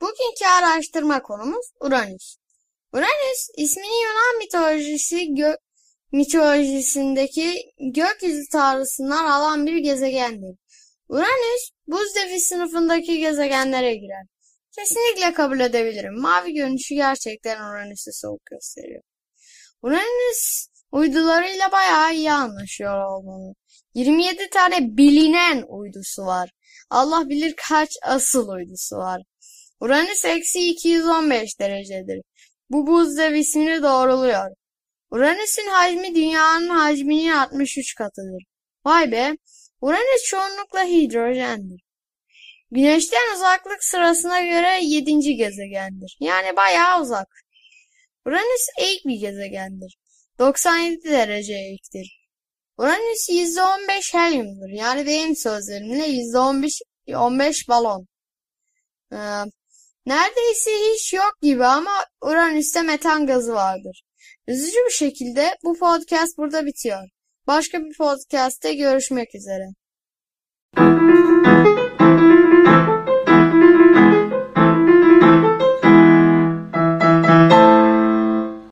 Bugünkü araştırma konumuz Uranüs. Uranüs ismini Yunan mitolojisi gö mitolojisindeki gökyüzü tanrısından alan bir gezegendir. Uranüs buz devi sınıfındaki gezegenlere girer. Kesinlikle kabul edebilirim. Mavi görünüşü gerçekten Uranüs'ü soğuk gösteriyor. Uranüs uydularıyla bayağı iyi anlaşıyor olmalı. 27 tane bilinen uydusu var. Allah bilir kaç asıl uydusu var. Uranüs eksi 215 derecedir. Bu buz dev ismini doğruluyor. Uranüs'ün hacmi dünyanın hacminin 63 katıdır. Vay be, Uranüs çoğunlukla hidrojendir. Güneşten uzaklık sırasına göre 7. gezegendir. Yani bayağı uzak. Uranüs eğik bir gezegendir. 97 derece eğiktir. Uranüs %15 helyumdur. Yani benim sözlerimle %15 15 balon. Ee, neredeyse hiç yok gibi ama Uranüs'te metan gazı vardır. Üzücü bir şekilde bu podcast burada bitiyor. Başka bir podcast'te görüşmek üzere.